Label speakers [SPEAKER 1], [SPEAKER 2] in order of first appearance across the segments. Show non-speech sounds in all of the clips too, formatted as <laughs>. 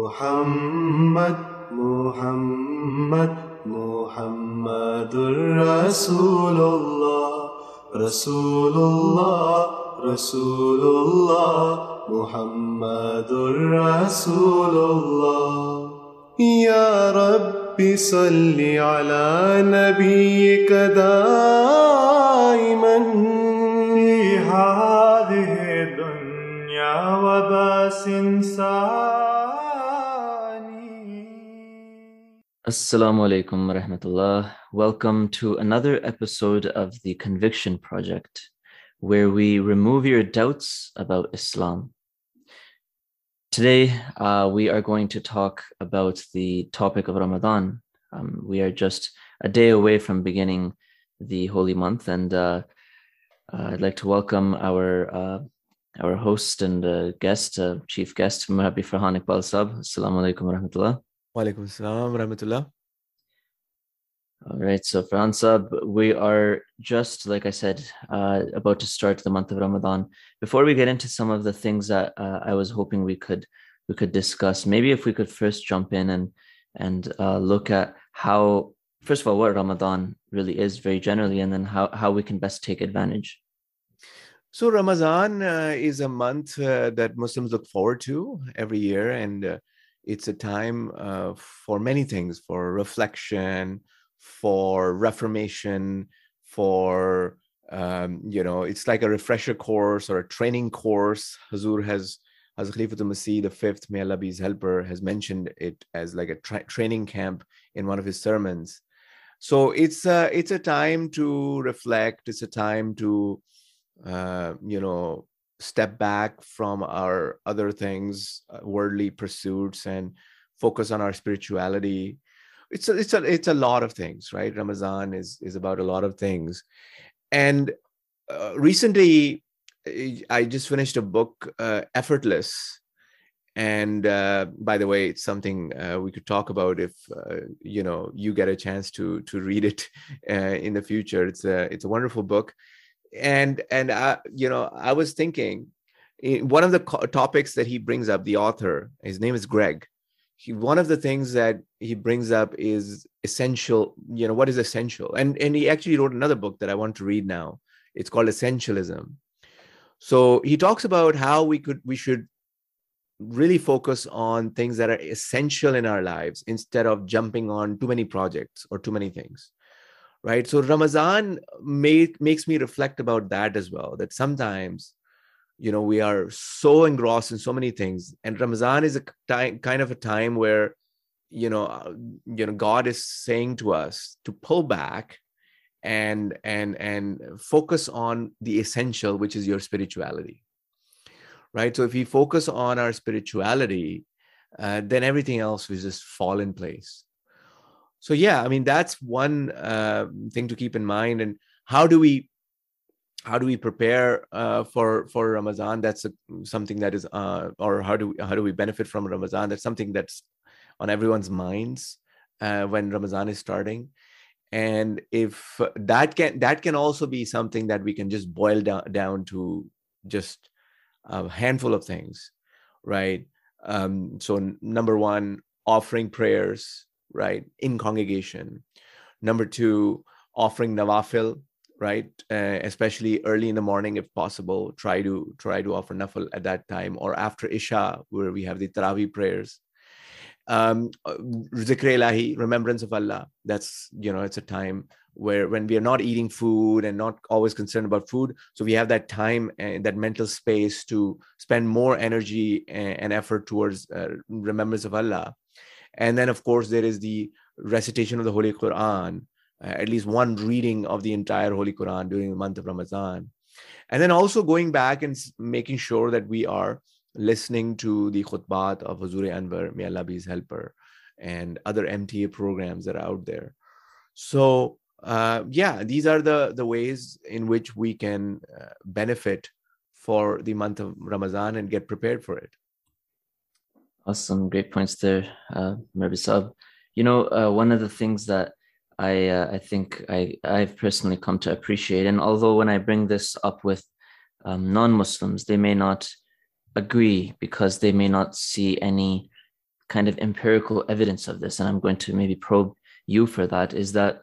[SPEAKER 1] محمد محمد محمد رسول الله رسول الله رسول الله محمد رسول الله يا رب صل على نبيك دائما في هذه الدنيا وباس ثاني
[SPEAKER 2] Assalamu alaikum wa rahmatullah. Welcome to another episode of the Conviction Project, where we remove your doubts about Islam. Today, uh, we are going to talk about the topic of Ramadan. Um, we are just a day away from beginning the holy month, and uh, uh, I'd like to welcome our uh, our host and uh, guest, uh, chief guest, Murabbi Farhan Iqbal Sab. Assalamu alaikum wa rahmatullah.
[SPEAKER 3] Walaikum rahmatullah.
[SPEAKER 2] All right, so Farhan Sab, we are just like I said, uh, about to start the month of Ramadan. Before we get into some of the things that uh, I was hoping we could we could discuss, maybe if we could first jump in and and uh, look at how, first of all, what Ramadan really is, very generally, and then how how we can best take advantage.
[SPEAKER 3] So Ramadan uh, is a month uh, that Muslims look forward to every year, and uh, it's a time uh, for many things: for reflection, for reformation, for um, you know, it's like a refresher course or a training course. Huzur has, as Khalifatul Masih, the fifth, may Allah be his helper, has mentioned it as like a tra- training camp in one of his sermons. So it's a, it's a time to reflect. It's a time to, uh, you know, step back from our other things, uh, worldly pursuits, and focus on our spirituality. It's a, it's a, it's a lot of things, right? Ramadan is is about a lot of things, and uh, recently I- just finished a book, uh, Effortless, and uh, by the way, it's something uh, we could talk about if you know you get a chance to to read it <laughs> in the future. It's a it's a wonderful book, and and I, you know I was thinking eh, one of the co- topics that he brings up, the author, his name is Greg. He, one of the things that he brings up is essential. You know what is essential, and and he actually wrote another book that I want to read now. It's called Essentialism. So he talks about how we could we should really focus on things that are essential in our lives instead of jumping on too many projects or too many things right? So ramadan make, makes me reflect about that as well that sometimes you know we are so engrossed in so many things and ramadan is a time, kind of a time where you know uh, you know god is saying to us to pull back and and and focus on the essential which is your spirituality right? So if we focus on our spirituality uh, then everything else will just fall in place so yeah i mean that's one uh, thing to keep in mind. And how do we how do we prepare uh, for for ramadan? That's a, something that is uh, or how do we, how do we benefit from ramadan? That's something that's on everyone's minds uh, when ramadan is starting. And if that can that can also be something that we can just boil down down to just a handful of things right? Um so number one offering prayers right in congregation. Number two offering nawafil right uh, especially early in the morning if possible. Try to try to offer nafil at that time or after isha where we have the tarawih prayers. Um uh, ilahi remembrance of allah. That's you know it's a time where when we are not eating food and not always concerned about food so we have that time and that mental space to spend more energy and, and effort towards uh, remembrance of allah and then of course there is the recitation of the holy quran uh, at least one reading of the entire holy quran during the month of ramadan and then also going back and making sure that we are listening to the khutbat of Huzur Anwar, may Allah be his helper, and other MTA programs that are out there. So uh, yeah, these are the the ways in which we can uh, benefit for the month of Ramadan and get prepared for it.
[SPEAKER 2] Awesome, great points there, uh, You know, uh, one of the things that I uh, I think I I've personally come to appreciate, and although when I bring this up with um, non-Muslims, they may not agree because they may not see any kind of empirical evidence of this, and I'm going to maybe probe you for that, is that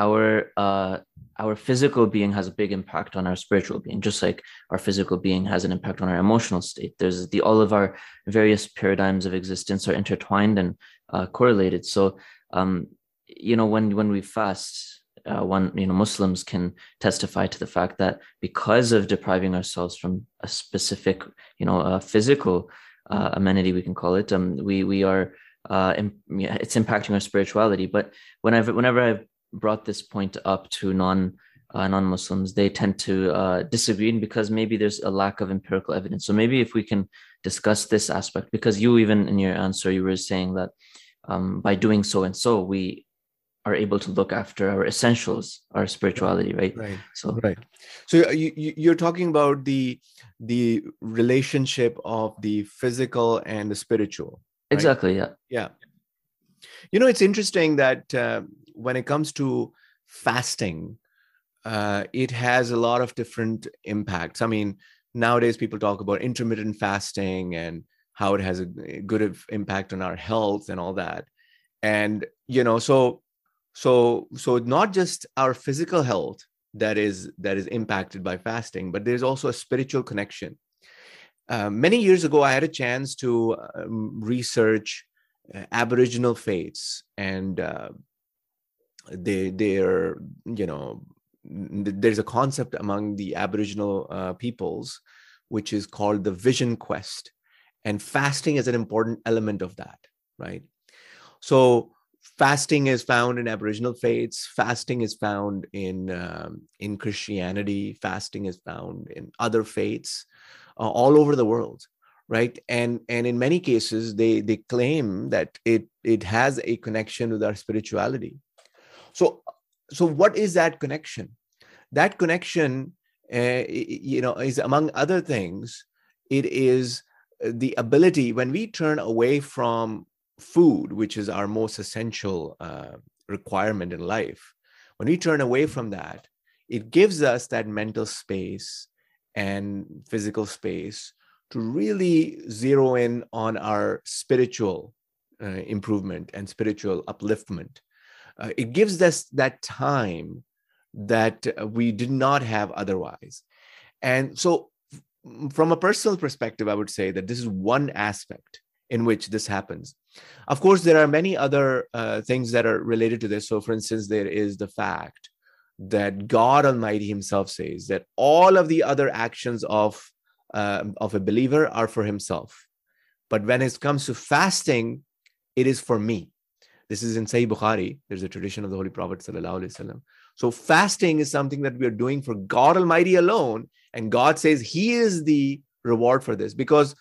[SPEAKER 2] our uh, our physical being has a big impact on our spiritual being, just like our physical being has an impact on our emotional state. There's the all of our various paradigms of existence are intertwined and uh, correlated. So, um, you know, when when we fast, uh, one you know Muslims can testify to the fact that because of depriving ourselves from a specific you know a physical uh, amenity, we can call it, um, we we are uh, it's impacting our spirituality. But whenever whenever I've brought this point up to non uh, non-Muslims, they tend to uh, disagree because maybe there's a lack of empirical evidence. So maybe if we can discuss this aspect, because you even in your answer you were saying that um, by doing so and so we are able to look after our essentials, our spirituality, right?
[SPEAKER 3] Right.
[SPEAKER 2] So
[SPEAKER 3] right. So you, you're talking about the the relationship of the physical and the spiritual.
[SPEAKER 2] Right? Exactly. Yeah.
[SPEAKER 3] Yeah. You know, it's interesting that uh, when it comes to fasting, uh, it has a lot of different impacts. I mean, nowadays people talk about intermittent fasting and how it has a good impact on our health and all that. And you know, so so so not just our physical health that is that is impacted by fasting, but there's also a spiritual connection. Uh, many years ago, I had a chance to um, research uh, Aboriginal faiths and uh, they they're you know there's a concept among the aboriginal uh, peoples which is called the vision quest and fasting is an important element of that right? So fasting is found in aboriginal faiths fasting is found in um, in christianity fasting is found in other faiths uh, all over the world right? And and in many cases they they claim that it it has a connection with our spirituality so so what is that connection? That connection uh, you know is among other things it is uh, the ability when we turn away from food which is our most essential uh, requirement in life when we turn away from that it gives us that mental space and physical space to really zero in on our spiritual uh, improvement and spiritual upliftment uh, it gives us that time that uh, we did not have otherwise. And so from a personal perspective i would say that this is one aspect in which this happens. Of course there are many other uh, things that are related to this. So for instance there is the fact that god almighty himself says that all of the other actions of uh, of a believer are for himself. But when it comes to fasting it is for me this is in Sahih Bukhari. There's a tradition of the Holy Prophet. So, fasting is something that we are doing for God Almighty alone. And God says He is the reward for this because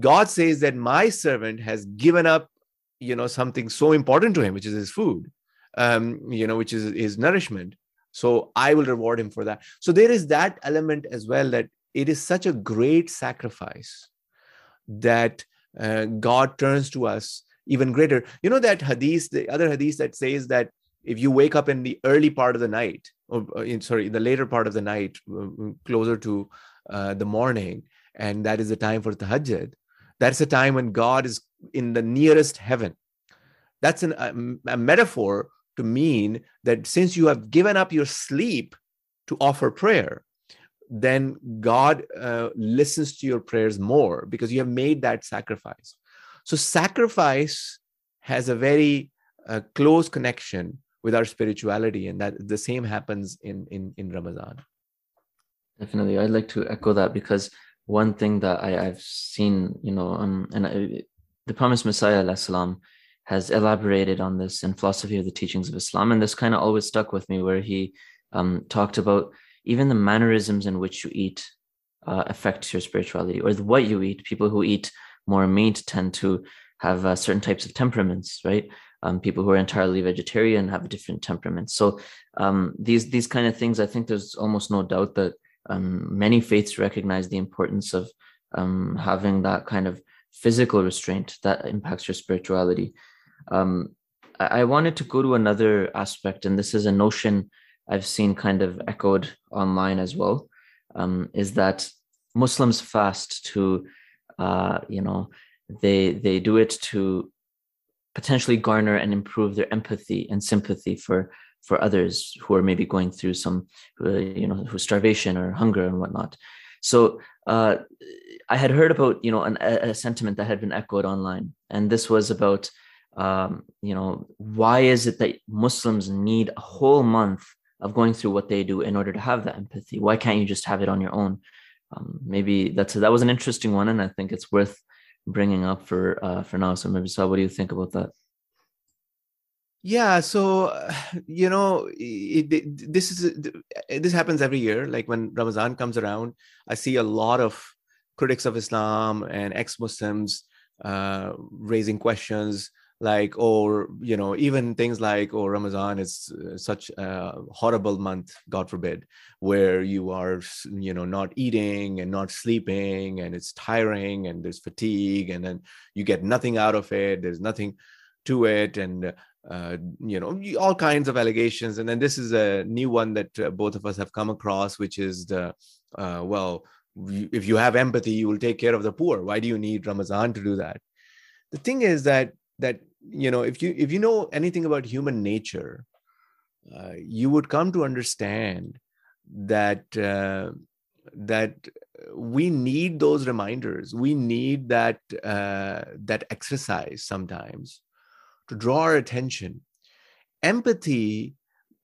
[SPEAKER 3] God says that my servant has given up, you know, something so important to him, which is his food, um, you know, which is his nourishment. So I will reward him for that. So there is that element as well that it is such a great sacrifice that uh, God turns to us even greater. You know that hadith, the other hadith that says that if you wake up in the early part of the night, or uh, in, sorry, in the later part of the night, uh, closer to uh, the morning, and that is the time for tahajjud, that's the time when God is in the nearest heaven. That's an, a, a metaphor to mean that since you have given up your sleep to offer prayer, then God uh, listens to your prayers more because you have made that sacrifice. So sacrifice has a very uh, close connection with our spirituality, and that the same happens in in in Ramadan.
[SPEAKER 2] Definitely, I'd like to echo that because one thing that I, I've seen, you know, um, and I, the promised Messiah, salam, has elaborated on this in philosophy of the teachings of Islam, and this kind of always stuck with me, where he um, talked about even the mannerisms in which you eat uh, affects your spirituality, or what you eat. People who eat more meat tend to have uh, certain types of temperaments, right? Um, people who are entirely vegetarian have a different temperaments. So um, these these kind of things, I think there's almost no doubt that um, many faiths recognize the importance of um, having that kind of physical restraint that impacts your spirituality. Um, I, I wanted to go to another aspect, and this is a notion I've seen kind of echoed online as well, um, is that Muslims fast to uh, you know they they do it to potentially garner and improve their empathy and sympathy for for others who are maybe going through some uh, you know who starvation or hunger and whatnot. So uh, i had heard about you know an, a sentiment that had been echoed online and this was about um, you know why is it that muslims need a whole month of going through what they do in order to have that empathy? Why can't you just have it on your own um, maybe that's that was an interesting one and i think it's worth bringing up for uh, for now. So maybe what do you think about that?
[SPEAKER 3] Yeah, so <sighs> you know, it, it, this is this happens every year. Like when Ramadan comes around, I see a lot of critics of Islam and ex-Muslims uh, raising questions like or you know even things like oh ramadan is uh, such a horrible month god forbid where you are you know not eating and not sleeping and it's tiring and there's fatigue and then you get nothing out of it there's nothing to it and uh, you know all kinds of allegations. And then this is a new one that uh, both of us have come across which is the uh, well if you have empathy you will take care of the poor. Why do you need ramadan to do that? The thing is that that you know if you if you know anything about human nature uh, you would come to understand that uh, that we need those reminders. We need that uh, that exercise sometimes to draw our attention. Empathy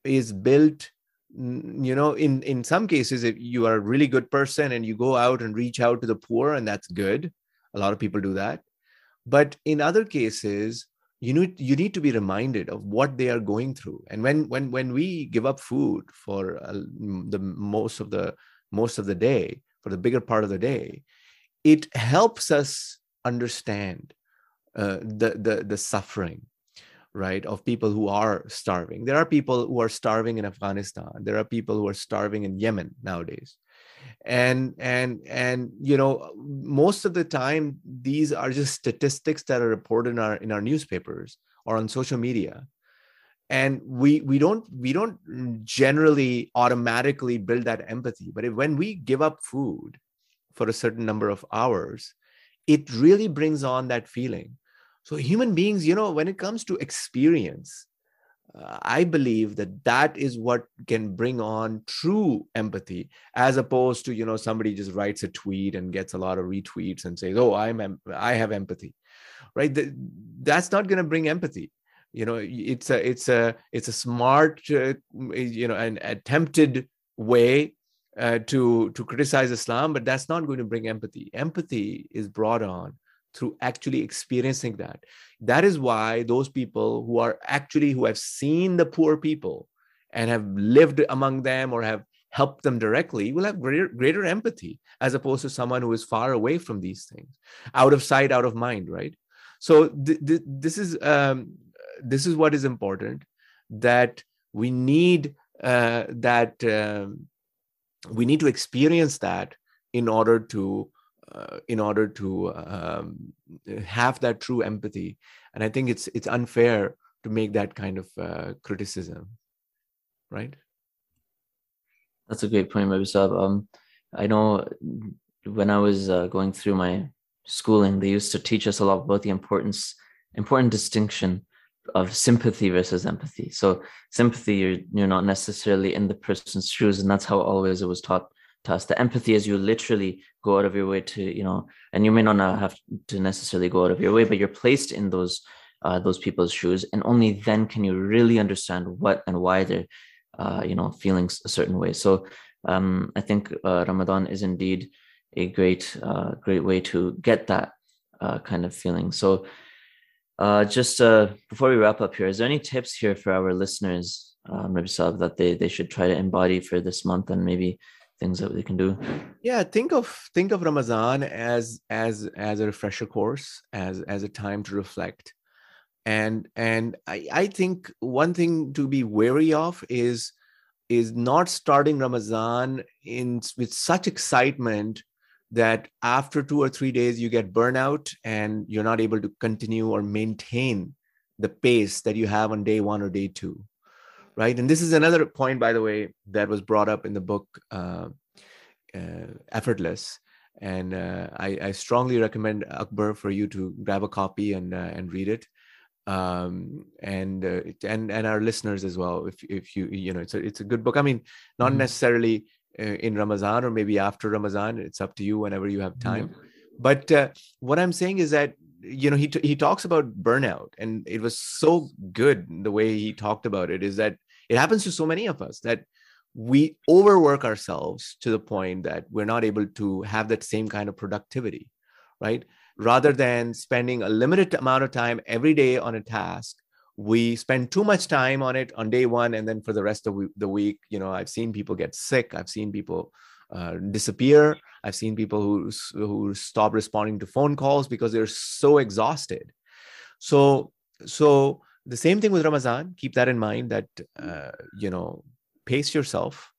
[SPEAKER 3] is built you know in in some cases if you are a really good person and you go out and reach out to the poor and that's good. A lot of people do that. But in other cases you need you need to be reminded of what they are going through. And when when when we give up food for uh, the most of the most of the day for the bigger part of the day it helps us understand uh, the the the suffering right of people who are starving. There are people who are starving in afghanistan. There are people who are starving in yemen nowadays and and and you know most of the time these are just statistics that are reported in our in our newspapers or on social media. And we we don't we don't generally automatically build that empathy but if, when we give up food for a certain number of hours it really brings on that feeling. So human beings you know when it comes to experience uh, I believe that that is what can bring on true empathy, as opposed to you know somebody just writes a tweet and gets a lot of retweets and says, "Oh, I'm I have empathy," right? That's not going to bring empathy. You know, it's a it's a it's a smart uh, you know an attempted way uh, to to criticize Islam, but that's not going to bring empathy. Empathy is brought on through actually experiencing that. That is why those people who are actually who have seen the poor people and have lived among them or have helped them directly will have greater, greater empathy as opposed to someone who is far away from these things out of sight out of mind right? So th- th- this is um, this is what is important that we need uh, that um, we need to experience that in order to in order to um, have that true empathy. And i think it's it's unfair to make that kind of uh, criticism right?
[SPEAKER 2] That's a great point Mabisab. um i know when i was uh, going through my schooling they used to teach us a lot about the importance important distinction of sympathy versus empathy. So sympathy you're, you're not necessarily in the person's shoes and that's how always it was taught to us. The empathy is you literally go out of your way to, you know, and you may not have to necessarily go out of your way, but you're placed in those uh, those people's shoes, and only then can you really understand what and why they're, uh, you know, feeling a certain way. So um, I think uh, Ramadan is indeed a great uh, great way to get that uh, kind of feeling. So. Uh, just before we wrap up here, is there any tips here for our listeners, um, that they, they should try to embody for this month and maybe things that they can do.
[SPEAKER 3] Yeah think of think of ramadan as as as a refresher course as as a time to reflect. And and i i think one thing to be wary of is is not starting ramadan in with such excitement that after two or three days you get burnout and you're not able to continue or maintain the pace that you have on day one or day two right? And this is another point, by the way, that was brought up in the book uh, uh, Effortless. and uh, I, I, strongly recommend Akbar for you to grab a copy and uh, and read it, um, and uh, and and our listeners as well. If if you you know it's a it's a good book. I mean, not mm-hmm. necessarily uh, in Ramadan or maybe after Ramadan. It's up to you whenever you have time. Mm-hmm. But uh, what I'm saying is that you know he t- he talks about burnout, and it was so good the way he talked about it. Is that it happens to so many of us that we overwork ourselves to the point that we're not able to have that same kind of productivity, right? Rather than spending a limited amount of time every day on a task, we spend too much time on it on day one, and then for the rest of the week, you know, I've seen people get sick. I've seen people uh, disappear. I've seen people who who stop responding to phone calls because they're so exhausted. So so the same thing with Ramadan. Keep that in mind. That uh, you know pace yourself.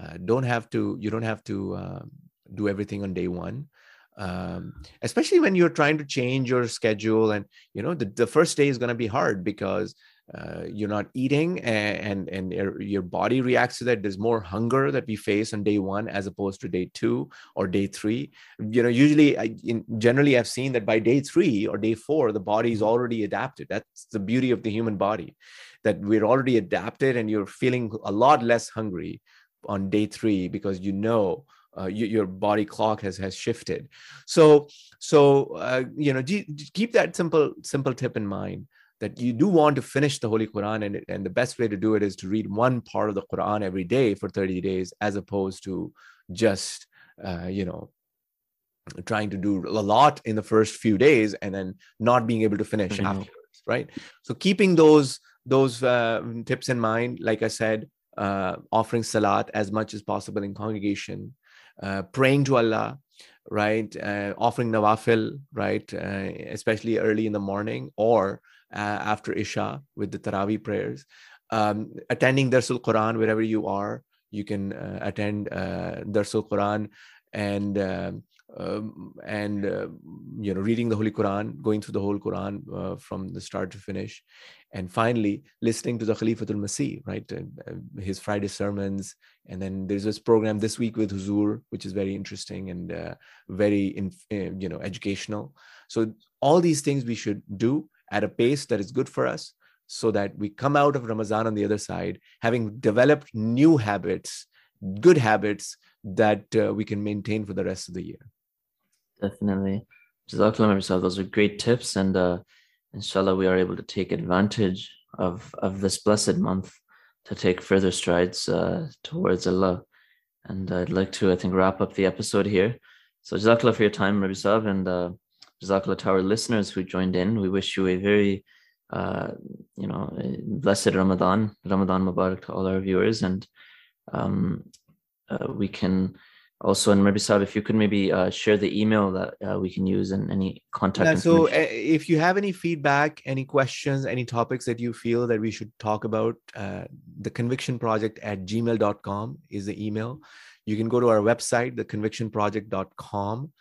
[SPEAKER 3] Uh, don't have to. You don't have to uh, do everything on day one. Um, especially when you're trying to change your schedule, and you know the, the first day is going to be hard because uh, you're not eating and and, and your, body reacts to that. There's more hunger that we face on day one as opposed to day two or day three. You know usually I, in, generally i've seen that by day three or day four the body is already adapted. That's the beauty of the human body that we're already adapted and you're feeling a lot less hungry on day three because you know uh, you, your body clock has has shifted. So so uh, you know keep that simple simple tip in mind that you do want to finish the holy quran and, and the best way to do it is to read one part of the quran every day for 30 days as opposed to just uh, you know trying to do a lot in the first few days and then not being able to finish mm-hmm. afterwards right so keeping those those uh, tips in mind, like I said, uh, offering salat as much as possible in congregation, uh, praying to Allah, right? Uh, offering nawafil, right? Uh, especially early in the morning or after Isha with the Taraweeh prayers. Um, attending Darsul Quran wherever you are, you can attend uh, Darsul Quran and um, um, and uh, you know reading the holy quran going through the whole quran uh, from the start to finish. And finally listening to the khalifatul masih right? Uh, his friday sermons. And then there's this program this week with huzur which is very interesting and uh, very in, uh, you know educational. So all these things we should do at a pace that is good for us so that we come out of ramadan on the other side having developed new habits good habits that uh, we can maintain for the rest of the year
[SPEAKER 2] Definitely. Jazakallah. Those are great tips. And uh, inshallah, we are able to take advantage of, of this blessed month to take further strides uh, towards Allah. And I'd like to, I think, wrap up the episode here. So Jazakallah for your time, Rabbi Saab, and uh, Jazakallah to our listeners who joined in. We wish you a very, uh, you know, blessed Ramadan, Ramadan Mubarak to all our viewers. And um, uh, we can also and maybe Saab, if you could maybe uh, share the email that uh, we can use and any contact
[SPEAKER 3] yeah, so uh, if you have any feedback any questions any topics that you feel that we should talk about uh, the conviction project at gmail.com is the email you can go to our website theconvictionproject.com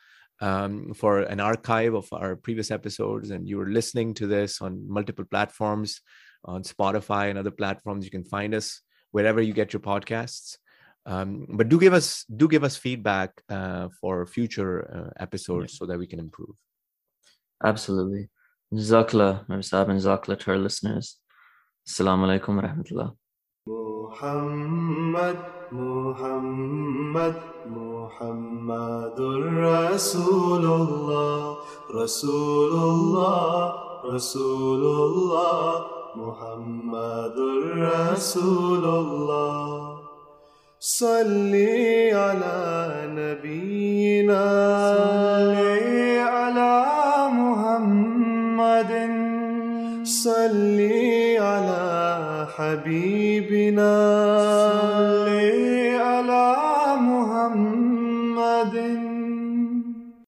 [SPEAKER 3] um, for an archive of our previous episodes and you are listening to this on multiple platforms on spotify and other platforms. You can find us wherever you get your podcasts. Um, but do give us do give us feedback uh, for future uh, episodes yeah. so that we can improve.
[SPEAKER 2] Absolutely. Jazakallah Mabsab and jazakallah to our listeners. Assalamu alaikum wa rahmatullah محمد محمد محمد رسول الله رسول الله رسول الله محمد رسول الله صل على نبينا. حبيبنا.